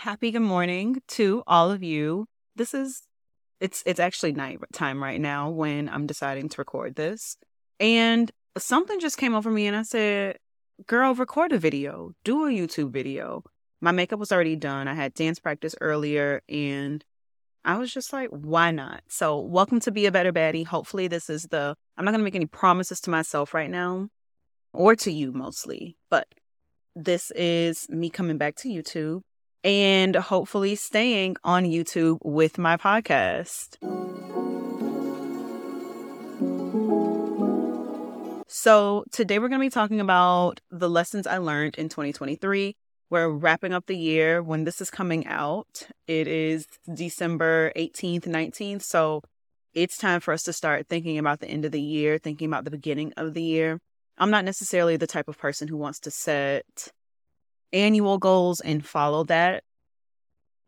Happy good morning to all of you. This is it's it's actually night time right now when I'm deciding to record this. And something just came over me and I said, "Girl, record a video. Do a YouTube video." My makeup was already done. I had dance practice earlier and I was just like, why not? So, welcome to Be a Better Baddie. Hopefully, this is the, I'm not going to make any promises to myself right now or to you mostly, but this is me coming back to YouTube and hopefully staying on YouTube with my podcast. So, today we're going to be talking about the lessons I learned in 2023 we're wrapping up the year when this is coming out. It is December 18th, 19th. So it's time for us to start thinking about the end of the year, thinking about the beginning of the year. I'm not necessarily the type of person who wants to set annual goals and follow that,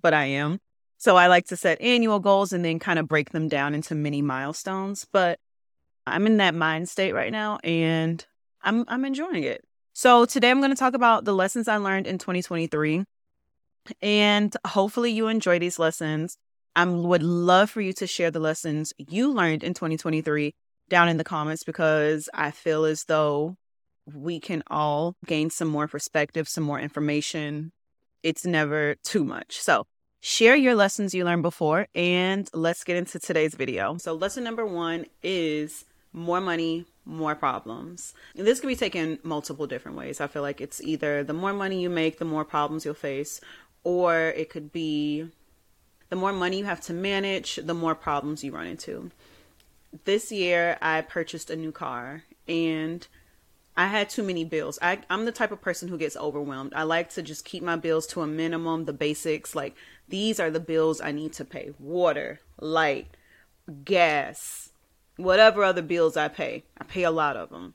but I am. So I like to set annual goals and then kind of break them down into mini milestones. But I'm in that mind state right now and I'm I'm enjoying it. So, today I'm going to talk about the lessons I learned in 2023. And hopefully, you enjoy these lessons. I would love for you to share the lessons you learned in 2023 down in the comments because I feel as though we can all gain some more perspective, some more information. It's never too much. So, share your lessons you learned before, and let's get into today's video. So, lesson number one is more money, more problems. And this can be taken multiple different ways. I feel like it's either the more money you make, the more problems you'll face, or it could be the more money you have to manage, the more problems you run into. This year, I purchased a new car and I had too many bills. I, I'm the type of person who gets overwhelmed. I like to just keep my bills to a minimum, the basics. Like, these are the bills I need to pay water, light, gas, whatever other bills I pay. I pay a lot of them.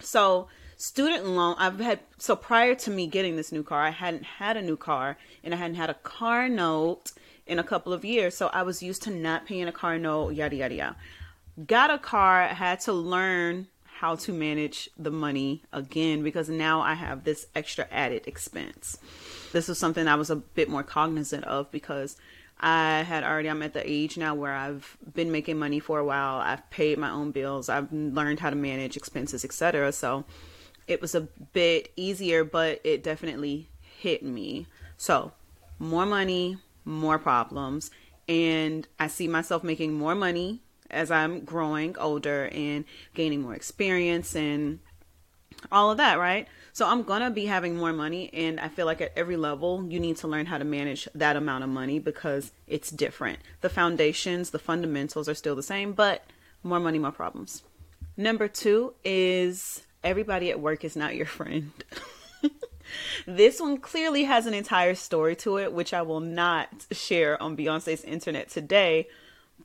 So, student loan, I've had, so prior to me getting this new car, I hadn't had a new car and I hadn't had a car note in a couple of years. So, I was used to not paying a car note, yada, yada, yada. Got a car, had to learn how to manage the money again because now I have this extra added expense. This was something I was a bit more cognizant of because I had already, I'm at the age now where I've been making money for a while. I've paid my own bills. I've learned how to manage expenses, etc. So it was a bit easier, but it definitely hit me. So more money, more problems. And I see myself making more money as I'm growing older and gaining more experience and all of that, right? So I'm going to be having more money. And I feel like at every level, you need to learn how to manage that amount of money because it's different. The foundations, the fundamentals are still the same, but more money, more problems. Number two is everybody at work is not your friend. this one clearly has an entire story to it, which I will not share on Beyonce's internet today.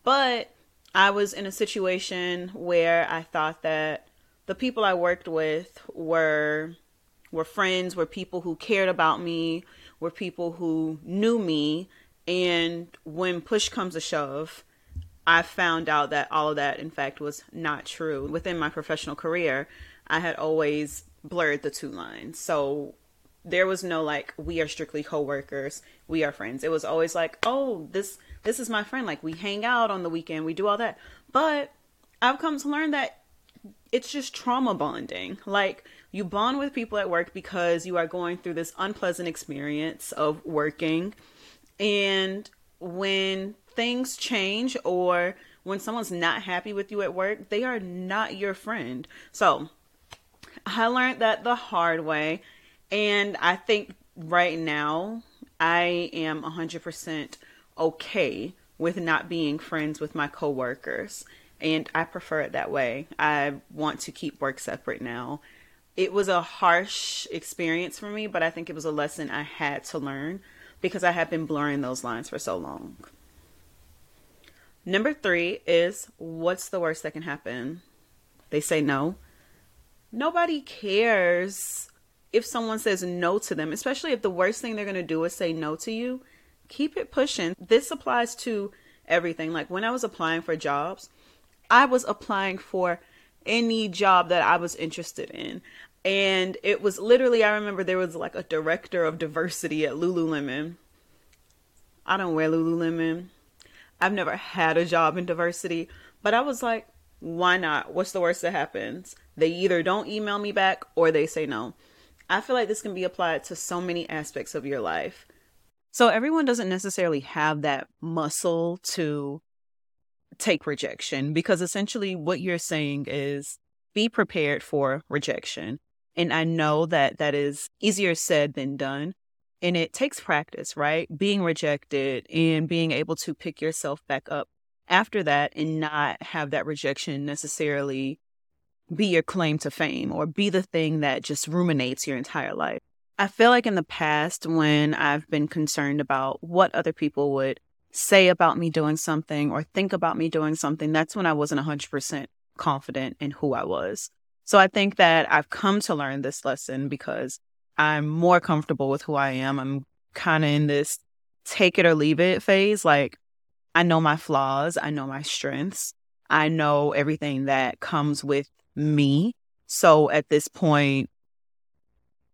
But I was in a situation where I thought that the people I worked with were were friends, were people who cared about me, were people who knew me, and when push comes to shove, I found out that all of that in fact was not true. Within my professional career, I had always blurred the two lines. So there was no like we are strictly coworkers, we are friends. It was always like, "Oh, this this is my friend. Like we hang out on the weekend, we do all that." But I've come to learn that it's just trauma bonding. Like you bond with people at work because you are going through this unpleasant experience of working. And when things change or when someone's not happy with you at work, they are not your friend. So I learned that the hard way. And I think right now I am 100% okay with not being friends with my coworkers and I prefer it that way. I want to keep work separate now. It was a harsh experience for me, but I think it was a lesson I had to learn because I have been blurring those lines for so long. Number three is what's the worst that can happen? They say no. Nobody cares if someone says no to them, especially if the worst thing they're going to do is say no to you. Keep it pushing. This applies to everything. Like when I was applying for jobs, I was applying for any job that I was interested in. And it was literally, I remember there was like a director of diversity at Lululemon. I don't wear Lululemon. I've never had a job in diversity, but I was like, why not? What's the worst that happens? They either don't email me back or they say no. I feel like this can be applied to so many aspects of your life. So everyone doesn't necessarily have that muscle to take rejection because essentially what you're saying is be prepared for rejection. And I know that that is easier said than done. And it takes practice, right? Being rejected and being able to pick yourself back up after that and not have that rejection necessarily be your claim to fame or be the thing that just ruminates your entire life. I feel like in the past, when I've been concerned about what other people would say about me doing something or think about me doing something, that's when I wasn't 100% confident in who I was. So I think that I've come to learn this lesson because I'm more comfortable with who I am. I'm kind of in this take it or leave it phase. Like, I know my flaws, I know my strengths, I know everything that comes with me. So at this point,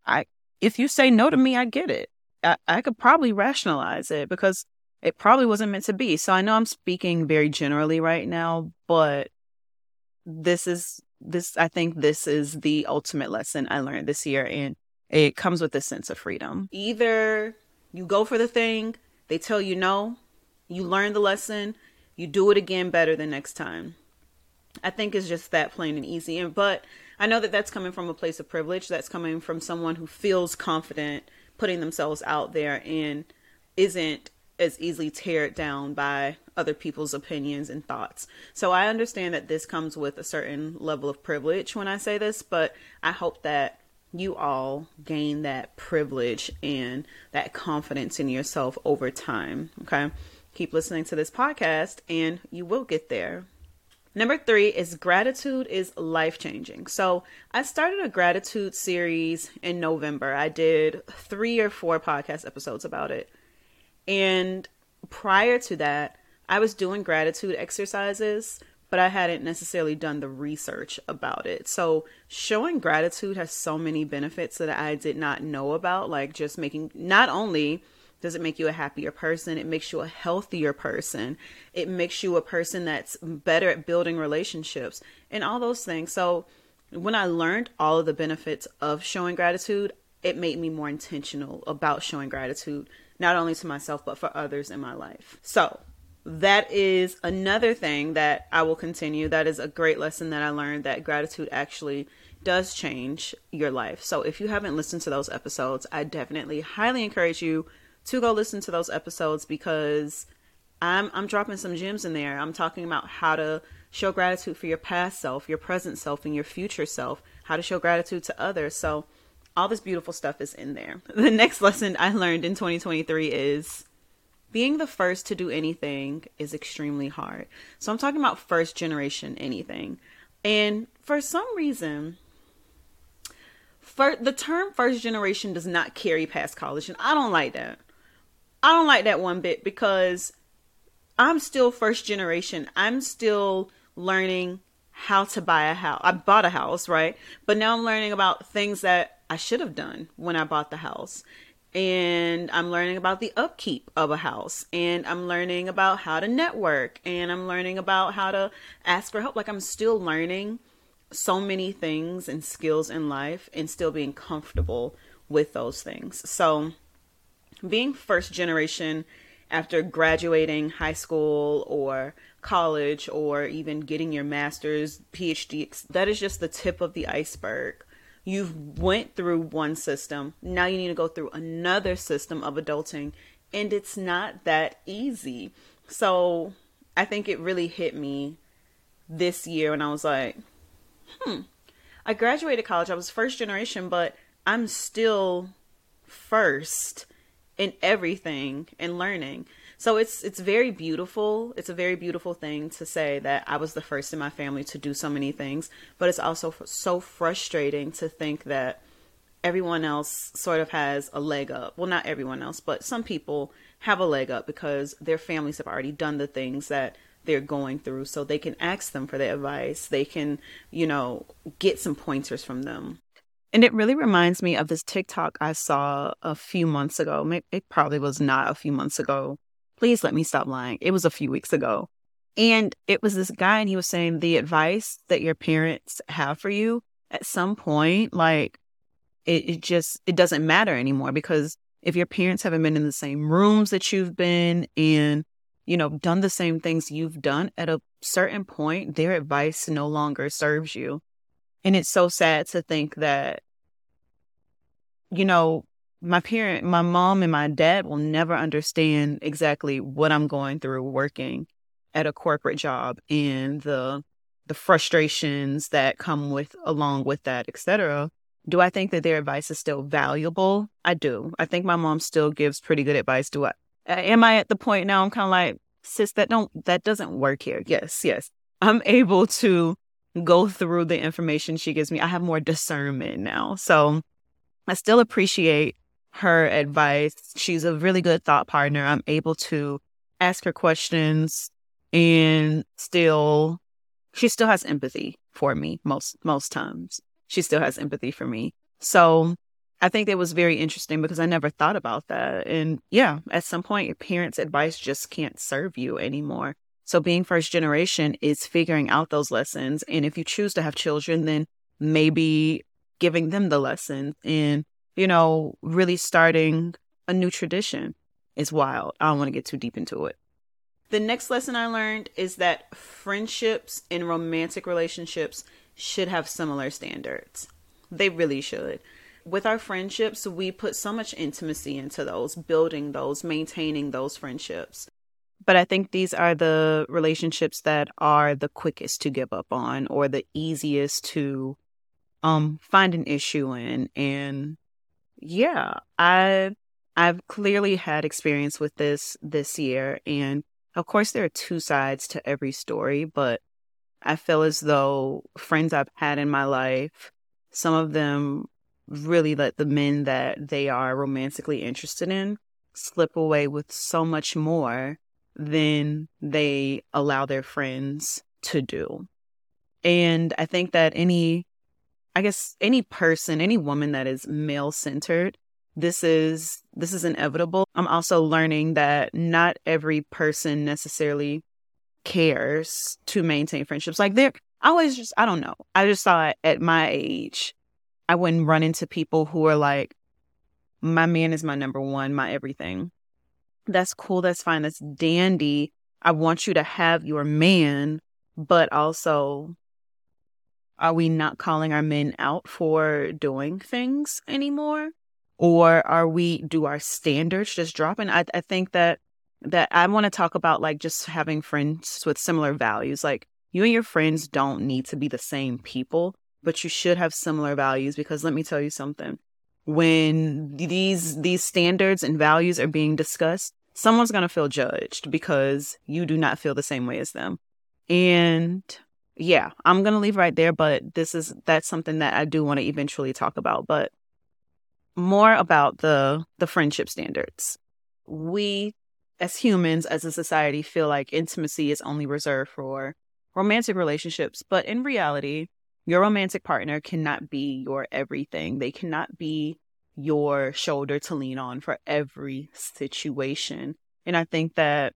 I if you say no to me, I get it. I, I could probably rationalize it because it probably wasn't meant to be. So I know I'm speaking very generally right now, but this is this I think this is the ultimate lesson I learned this year and it comes with a sense of freedom. Either you go for the thing, they tell you no, you learn the lesson, you do it again better the next time. I think it's just that plain and easy. And but I know that that's coming from a place of privilege. That's coming from someone who feels confident putting themselves out there and isn't as easily teared down by other people's opinions and thoughts. So I understand that this comes with a certain level of privilege when I say this, but I hope that you all gain that privilege and that confidence in yourself over time. Okay. Keep listening to this podcast and you will get there. Number three is gratitude is life changing. So I started a gratitude series in November. I did three or four podcast episodes about it. And prior to that, I was doing gratitude exercises, but I hadn't necessarily done the research about it. So showing gratitude has so many benefits that I did not know about, like just making not only does it make you a happier person? It makes you a healthier person. It makes you a person that's better at building relationships and all those things. So, when I learned all of the benefits of showing gratitude, it made me more intentional about showing gratitude, not only to myself, but for others in my life. So, that is another thing that I will continue. That is a great lesson that I learned that gratitude actually does change your life. So, if you haven't listened to those episodes, I definitely highly encourage you to go listen to those episodes because I'm I'm dropping some gems in there. I'm talking about how to show gratitude for your past self, your present self, and your future self, how to show gratitude to others. So all this beautiful stuff is in there. The next lesson I learned in 2023 is being the first to do anything is extremely hard. So I'm talking about first generation anything. And for some reason, for the term first generation does not carry past college and I don't like that. I don't like that one bit because I'm still first generation. I'm still learning how to buy a house. I bought a house, right? But now I'm learning about things that I should have done when I bought the house. And I'm learning about the upkeep of a house. And I'm learning about how to network. And I'm learning about how to ask for help. Like I'm still learning so many things and skills in life and still being comfortable with those things. So, being first generation after graduating high school or college or even getting your master's phd that is just the tip of the iceberg. You've went through one system. Now you need to go through another system of adulting and it's not that easy. So i think it really hit me this year when i was like hmm i graduated college. I was first generation but i'm still first in everything and learning. So it's it's very beautiful. It's a very beautiful thing to say that I was the first in my family to do so many things, but it's also so frustrating to think that everyone else sort of has a leg up. Well, not everyone else, but some people have a leg up because their families have already done the things that they're going through so they can ask them for their advice. They can, you know, get some pointers from them. And it really reminds me of this TikTok I saw a few months ago. It probably was not a few months ago, Please let me stop lying. It was a few weeks ago. And it was this guy, and he was saying the advice that your parents have for you at some point, like it, it just it doesn't matter anymore because if your parents haven't been in the same rooms that you've been and you know done the same things you've done at a certain point their advice no longer serves you and it's so sad to think that you know my parent my mom and my dad will never understand exactly what i'm going through working at a corporate job and the the frustrations that come with along with that etc do I think that their advice is still valuable? I do. I think my mom still gives pretty good advice. Do I? Am I at the point now? I'm kind of like, sis, that don't that doesn't work here. Yes, yes. I'm able to go through the information she gives me. I have more discernment now, so I still appreciate her advice. She's a really good thought partner. I'm able to ask her questions and still she still has empathy for me most most times she still has empathy for me. So I think that was very interesting because I never thought about that. And yeah, at some point, your parents' advice just can't serve you anymore. So being first generation is figuring out those lessons. And if you choose to have children, then maybe giving them the lesson and, you know, really starting a new tradition is wild. I don't want to get too deep into it. The next lesson I learned is that friendships and romantic relationships should have similar standards. They really should. With our friendships, we put so much intimacy into those, building those, maintaining those friendships. But I think these are the relationships that are the quickest to give up on or the easiest to um find an issue in and yeah, I I've clearly had experience with this this year and of course there are two sides to every story, but I feel as though friends I've had in my life, some of them really let the men that they are romantically interested in slip away with so much more than they allow their friends to do. And I think that any, I guess, any person, any woman that is male centered, this is this is inevitable. I'm also learning that not every person necessarily cares to maintain friendships. Like there, I always just, I don't know. I just thought at my age, I wouldn't run into people who are like, my man is my number one, my everything. That's cool. That's fine. That's dandy. I want you to have your man, but also, are we not calling our men out for doing things anymore? Or are we, do our standards just dropping? I, I think that that I want to talk about like just having friends with similar values. Like you and your friends don't need to be the same people, but you should have similar values because let me tell you something. When these these standards and values are being discussed, someone's going to feel judged because you do not feel the same way as them. And yeah, I'm going to leave right there, but this is that's something that I do want to eventually talk about, but more about the the friendship standards. We as humans, as a society, feel like intimacy is only reserved for romantic relationships. But in reality, your romantic partner cannot be your everything. They cannot be your shoulder to lean on for every situation. And I think that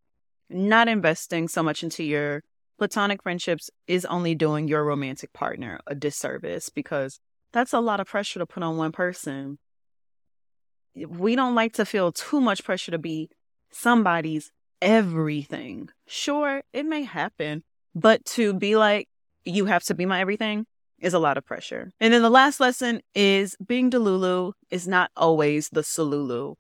not investing so much into your platonic friendships is only doing your romantic partner a disservice because that's a lot of pressure to put on one person. We don't like to feel too much pressure to be somebody's everything. Sure, it may happen, but to be like, you have to be my everything is a lot of pressure. And then the last lesson is being Delulu is not always the Solulu.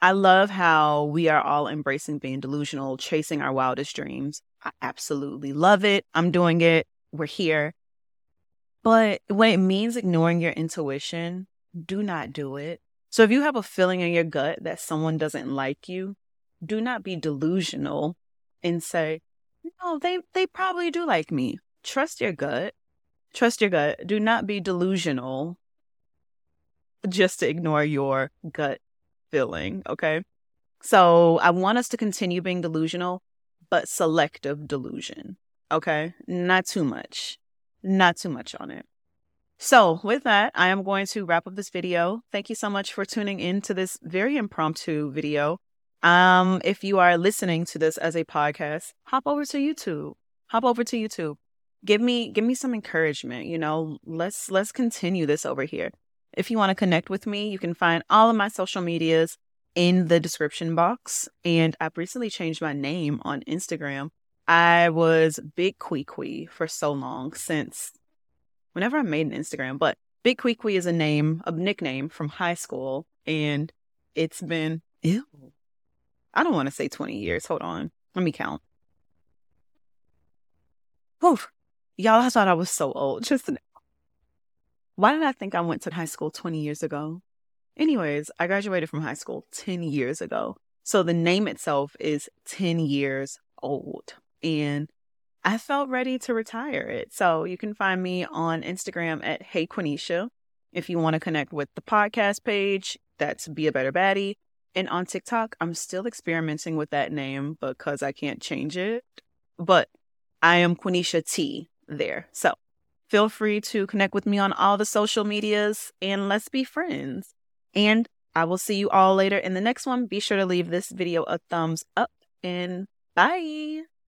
I love how we are all embracing being delusional, chasing our wildest dreams. I absolutely love it. I'm doing it. We're here. But when it means ignoring your intuition, do not do it. So if you have a feeling in your gut that someone doesn't like you, do not be delusional and say, no, they, they probably do like me. Trust your gut. Trust your gut. Do not be delusional just to ignore your gut feeling. Okay. So I want us to continue being delusional, but selective delusion. Okay. Not too much. Not too much on it. So, with that, I am going to wrap up this video. Thank you so much for tuning in to this very impromptu video. Um, if you are listening to this as a podcast, hop over to YouTube. Hop over to YouTube. Give me give me some encouragement, you know. Let's let's continue this over here. If you want to connect with me, you can find all of my social medias in the description box. And I've recently changed my name on Instagram. I was Big Queequee for so long since whenever I made an Instagram, but Big Queequee is a name, a nickname from high school, and it's been ew. I don't want to say 20 years. Hold on. Let me count. Whew. Y'all, I thought I was so old just now. Why did I think I went to high school 20 years ago? Anyways, I graduated from high school 10 years ago. So the name itself is 10 years old. And I felt ready to retire it. So you can find me on Instagram at Hey Quinesha. If you want to connect with the podcast page, that's Be a Better Baddie. And on TikTok, I'm still experimenting with that name because I can't change it. But I am Quinesha T there. So feel free to connect with me on all the social medias and let's be friends. And I will see you all later in the next one. Be sure to leave this video a thumbs up and bye.